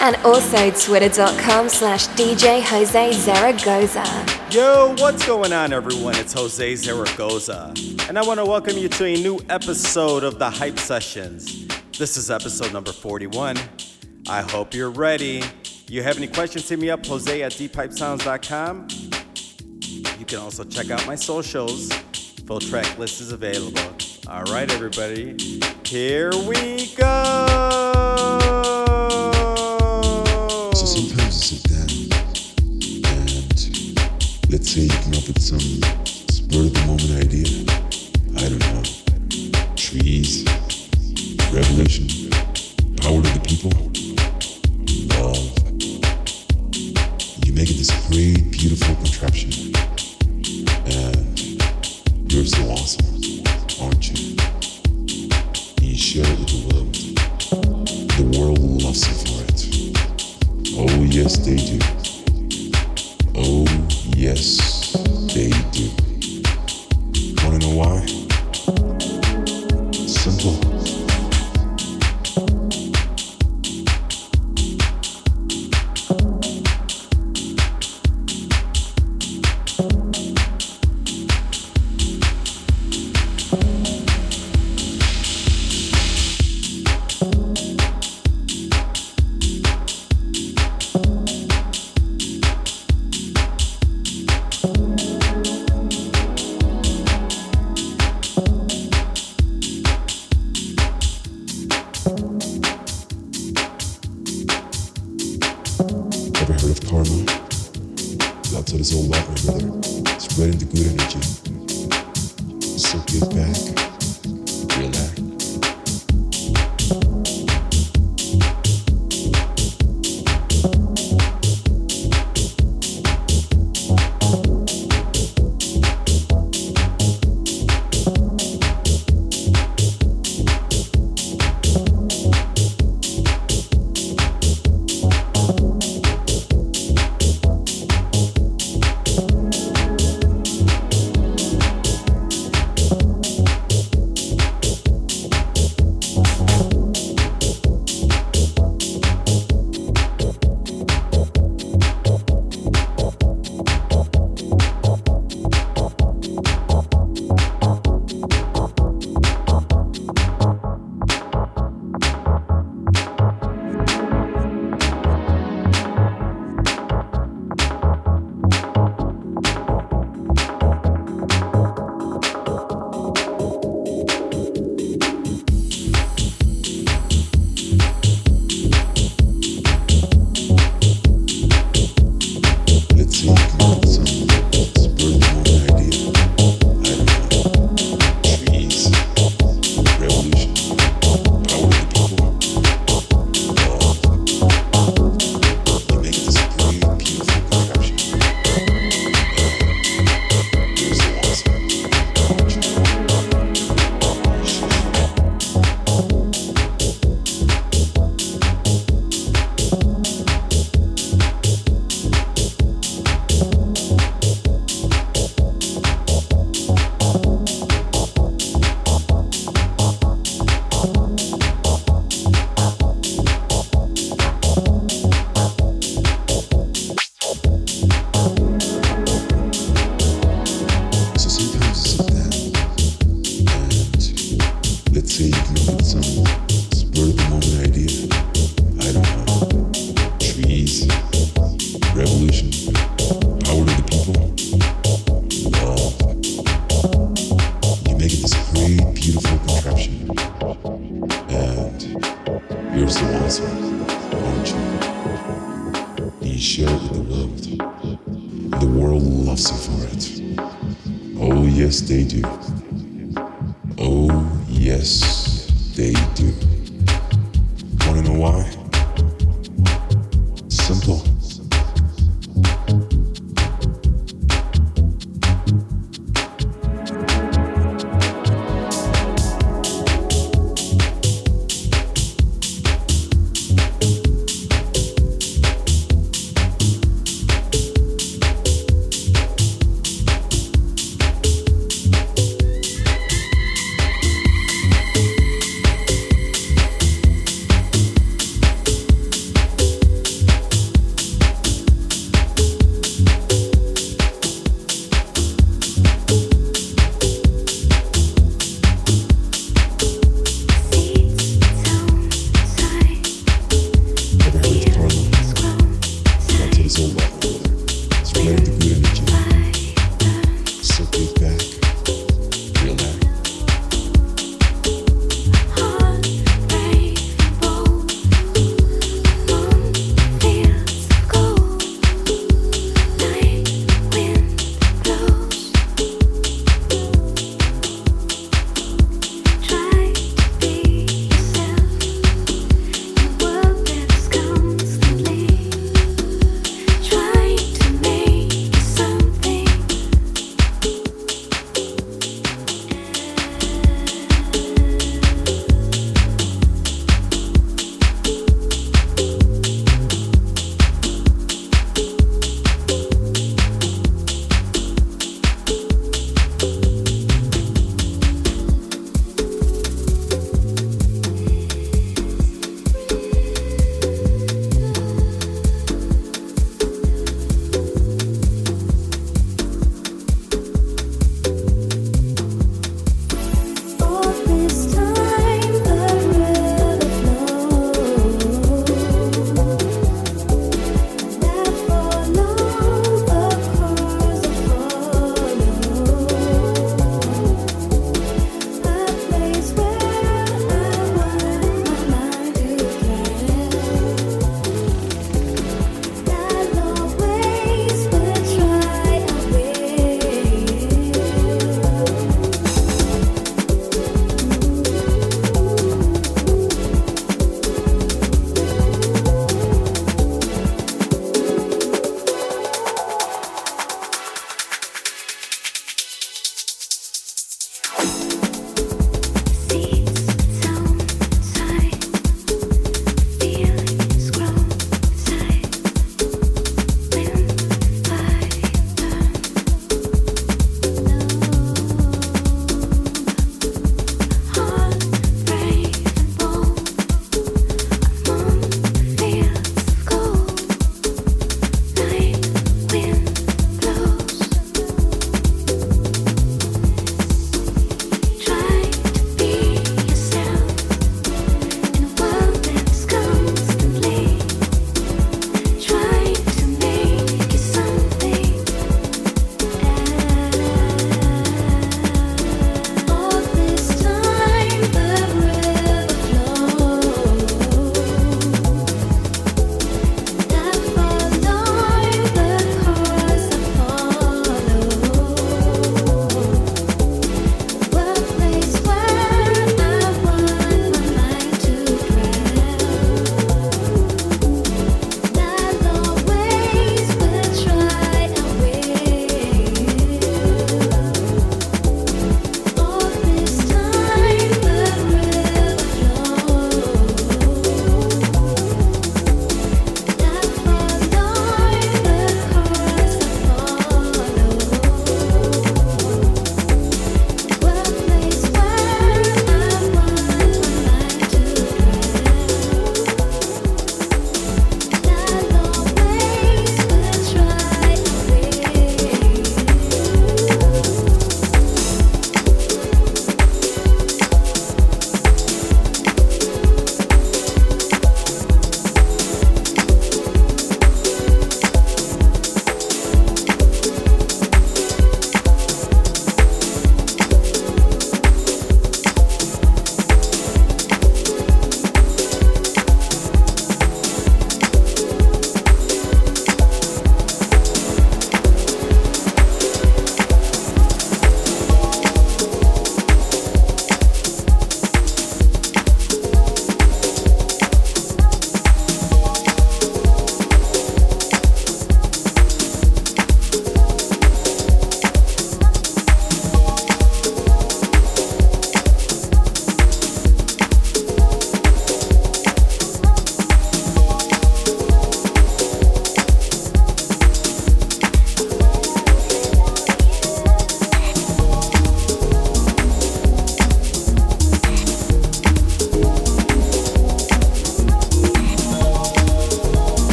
And also twitter.com slash DJ Jose Zaragoza. Yo, what's going on, everyone? It's Jose Zaragoza, and I want to welcome you to a new episode of the Hype Sessions. This is episode number 41. I hope you're ready. You have any questions, hit me up, Jose at deephypesounds.com. You can also check out my socials. Full track list is available. All right, everybody, here we go. Let's say you come up with some spur of the moment idea. I don't know. Trees, revolution, power to the people, love. You make it this great, beautiful contraption. And you're so awesome, aren't you? You share it with the world. The world loves you. Oh, yes,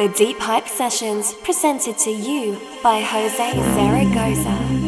the Deep Hype Sessions presented to you by Jose Zaragoza.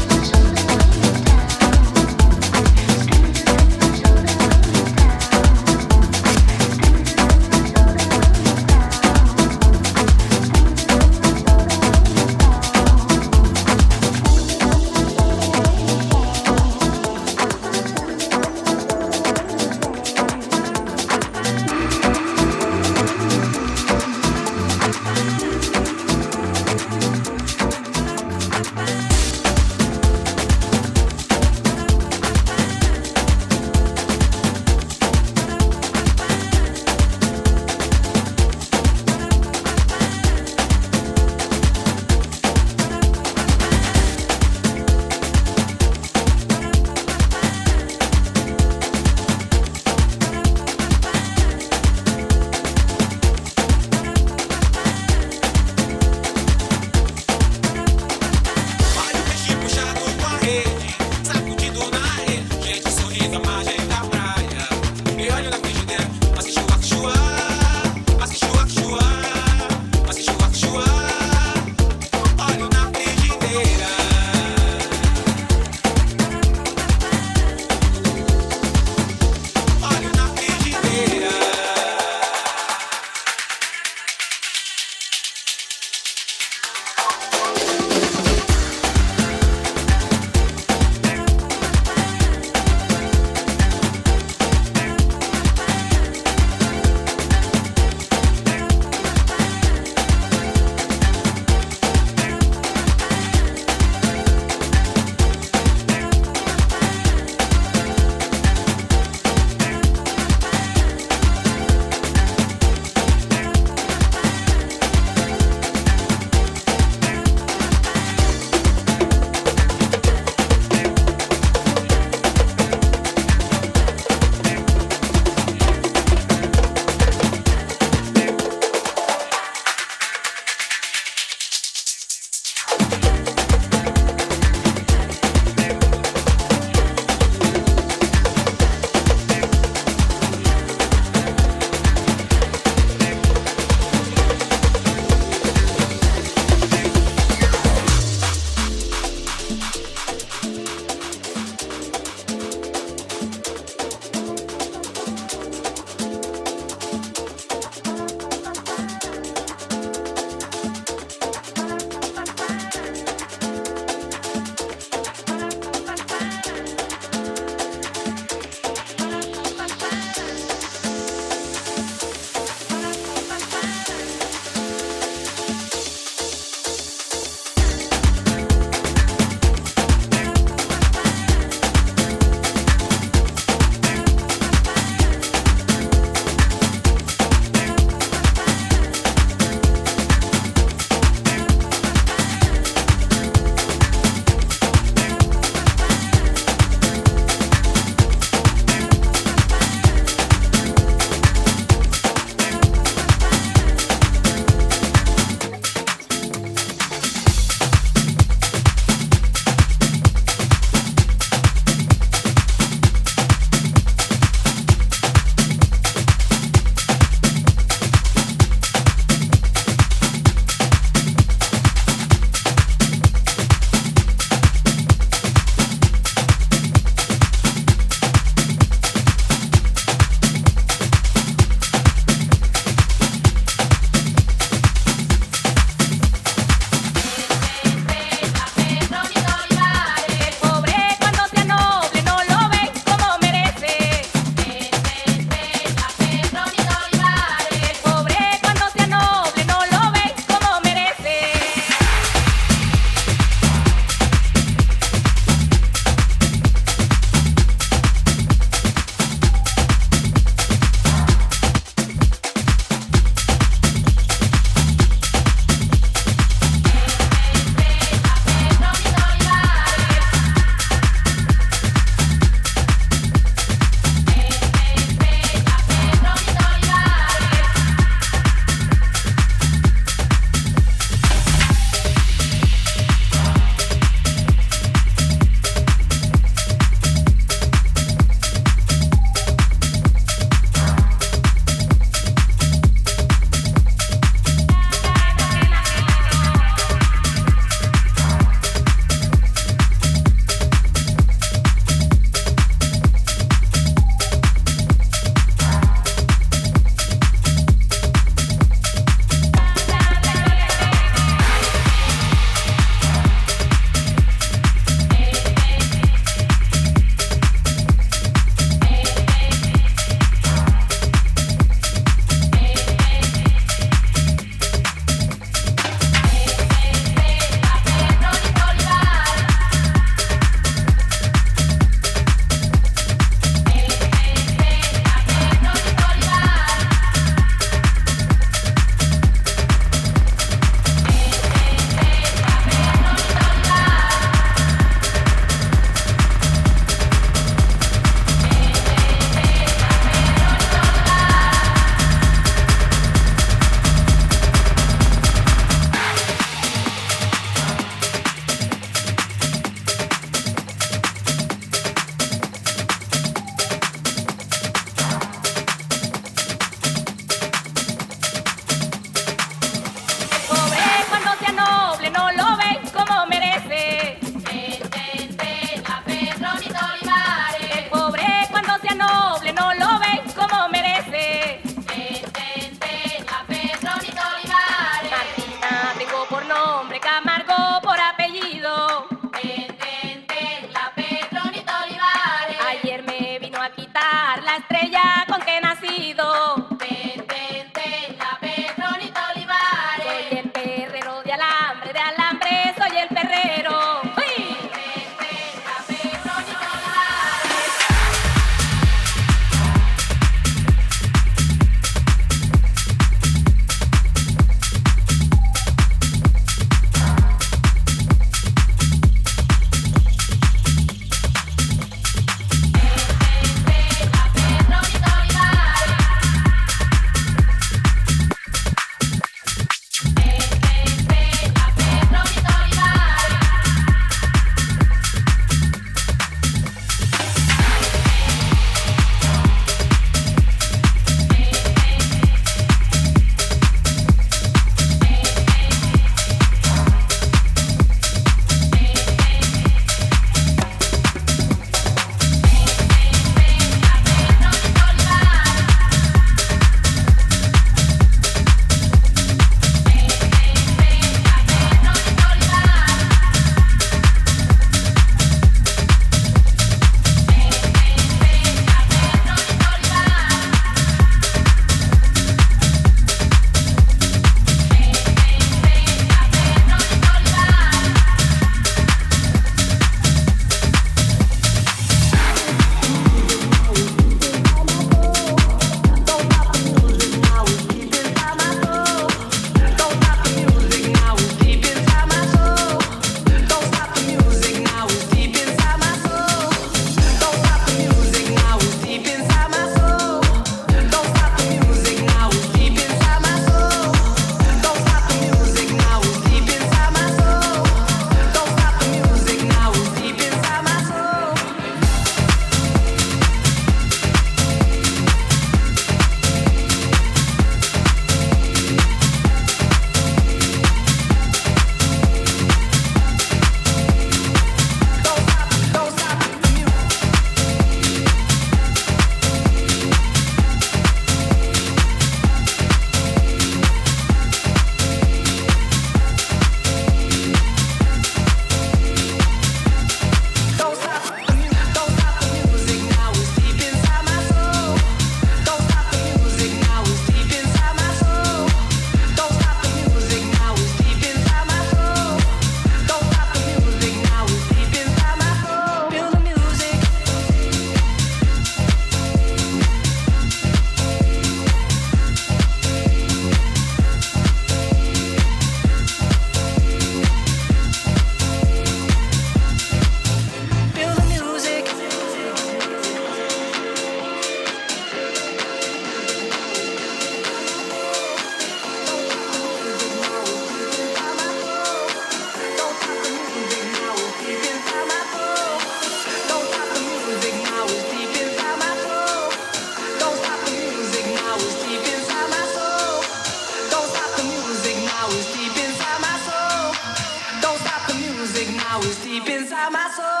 music now is deep inside my soul.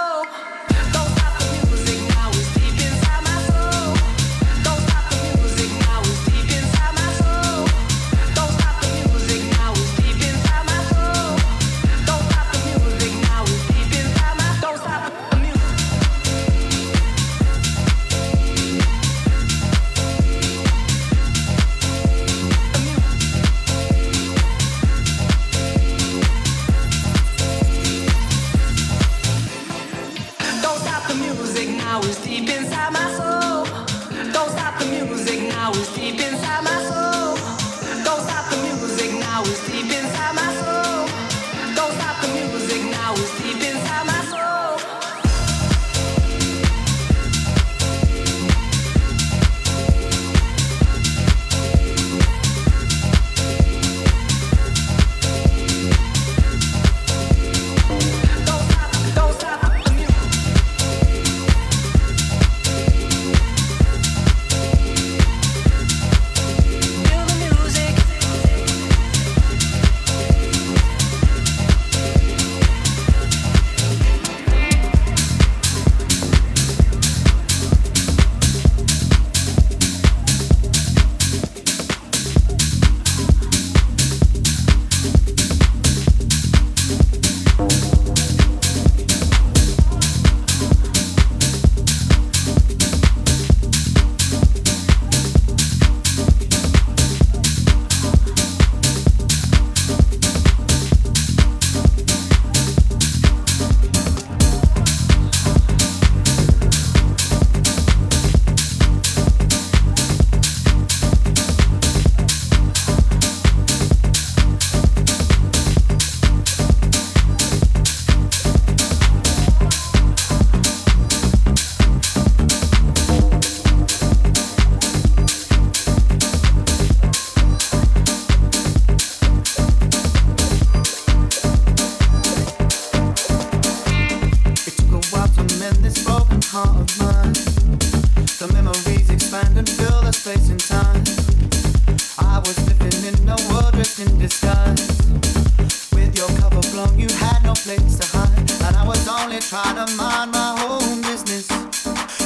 Trying to mind my own business.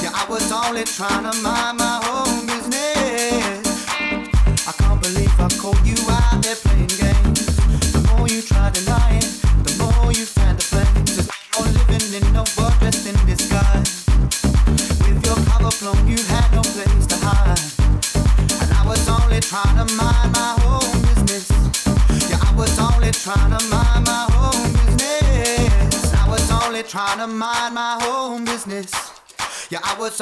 Yeah, I was only trying to mind my own business. Yeah, I was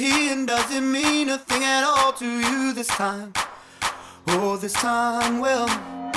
me he and does it mean a thing at all to you this time? Oh, this time will.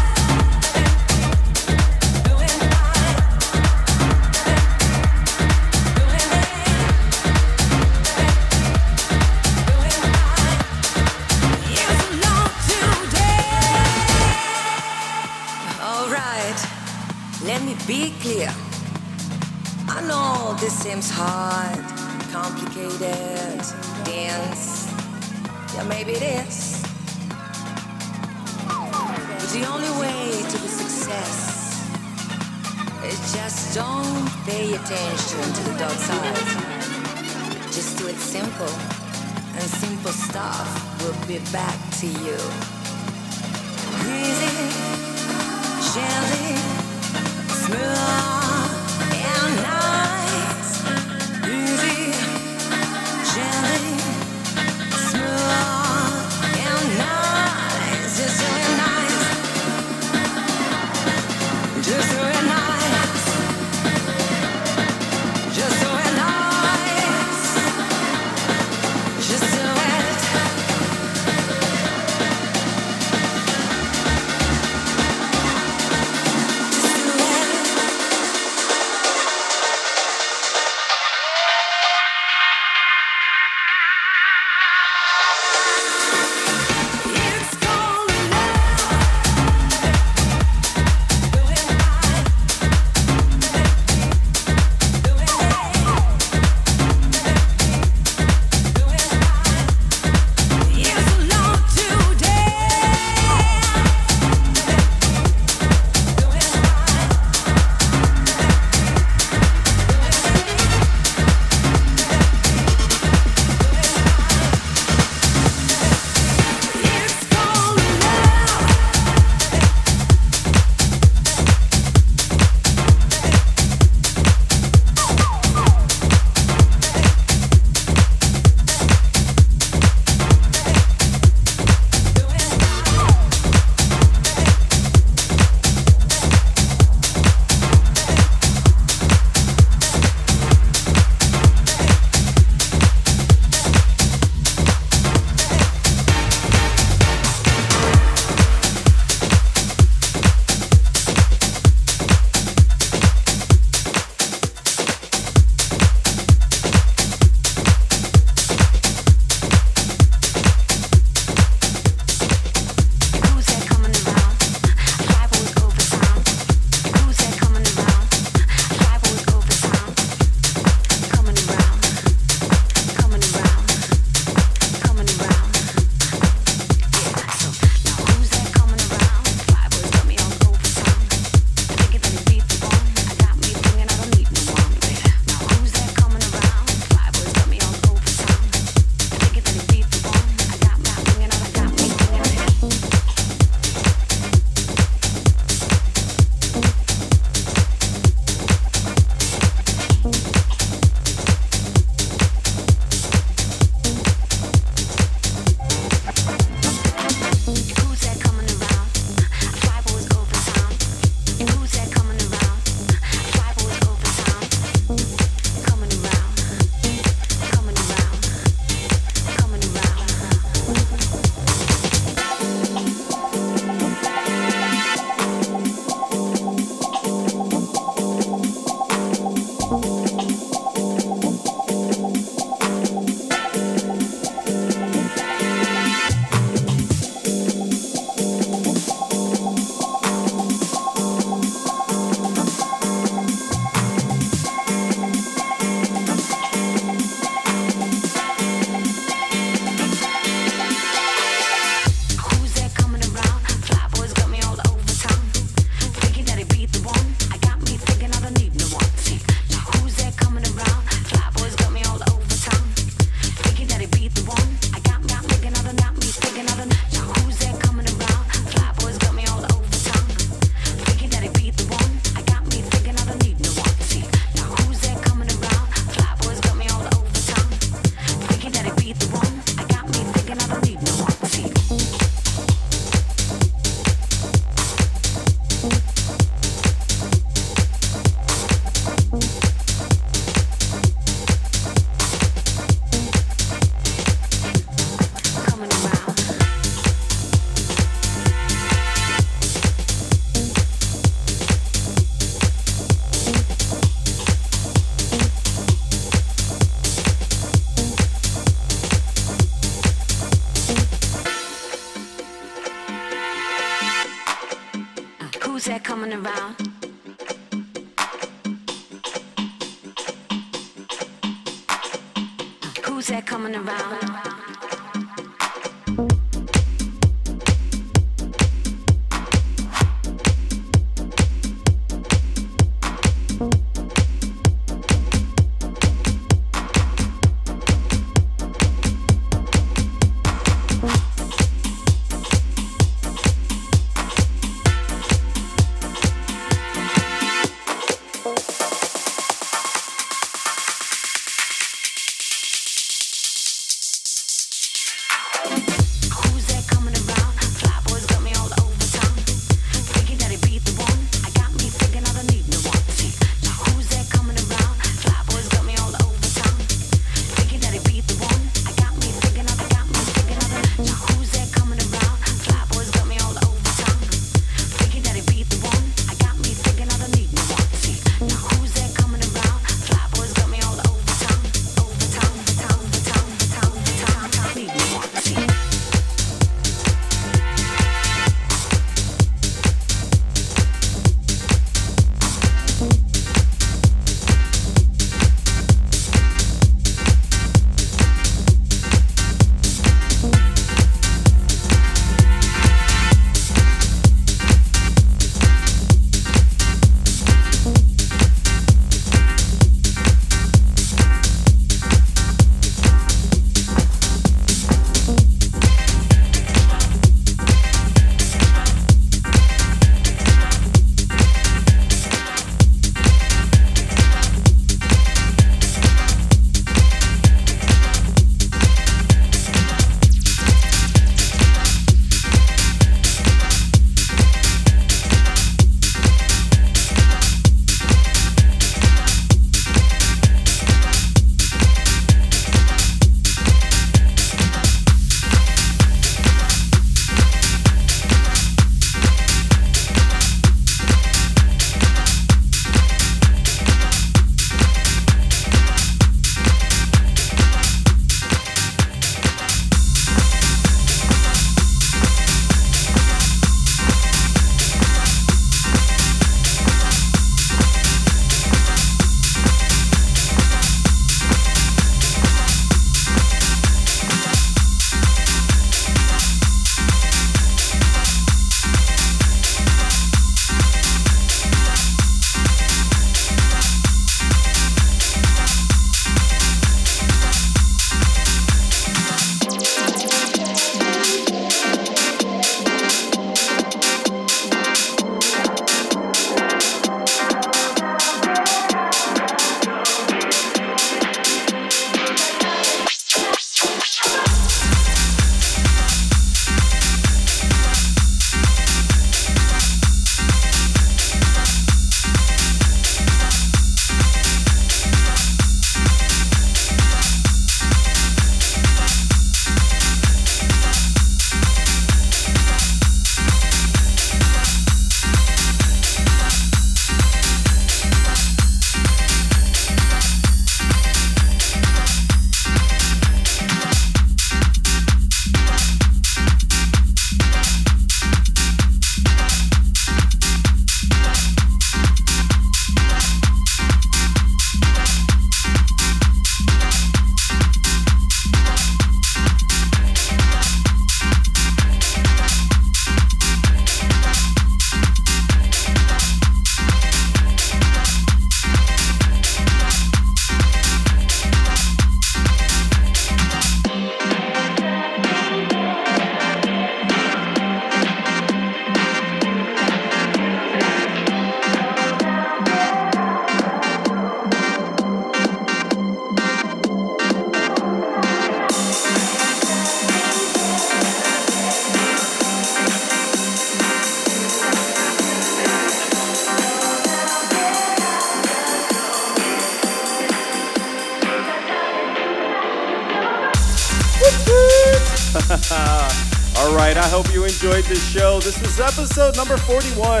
Enjoyed this show. This was episode number 41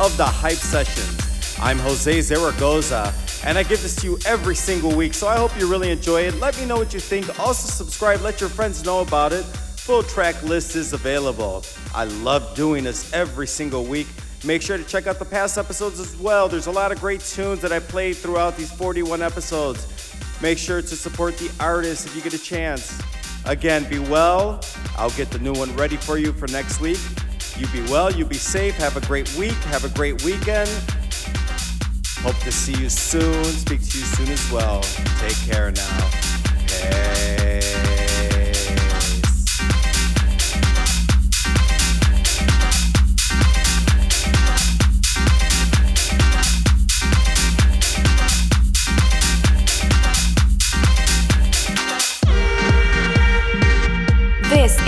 of the Hype Session. I'm Jose Zaragoza, and I give this to you every single week, so I hope you really enjoy it. Let me know what you think. Also, subscribe, let your friends know about it. Full track list is available. I love doing this every single week. Make sure to check out the past episodes as well. There's a lot of great tunes that I played throughout these 41 episodes. Make sure to support the artists if you get a chance. Again, be well. I'll get the new one ready for you for next week. You be well, you be safe, have a great week, have a great weekend. Hope to see you soon, speak to you soon as well. Take care now. Peace.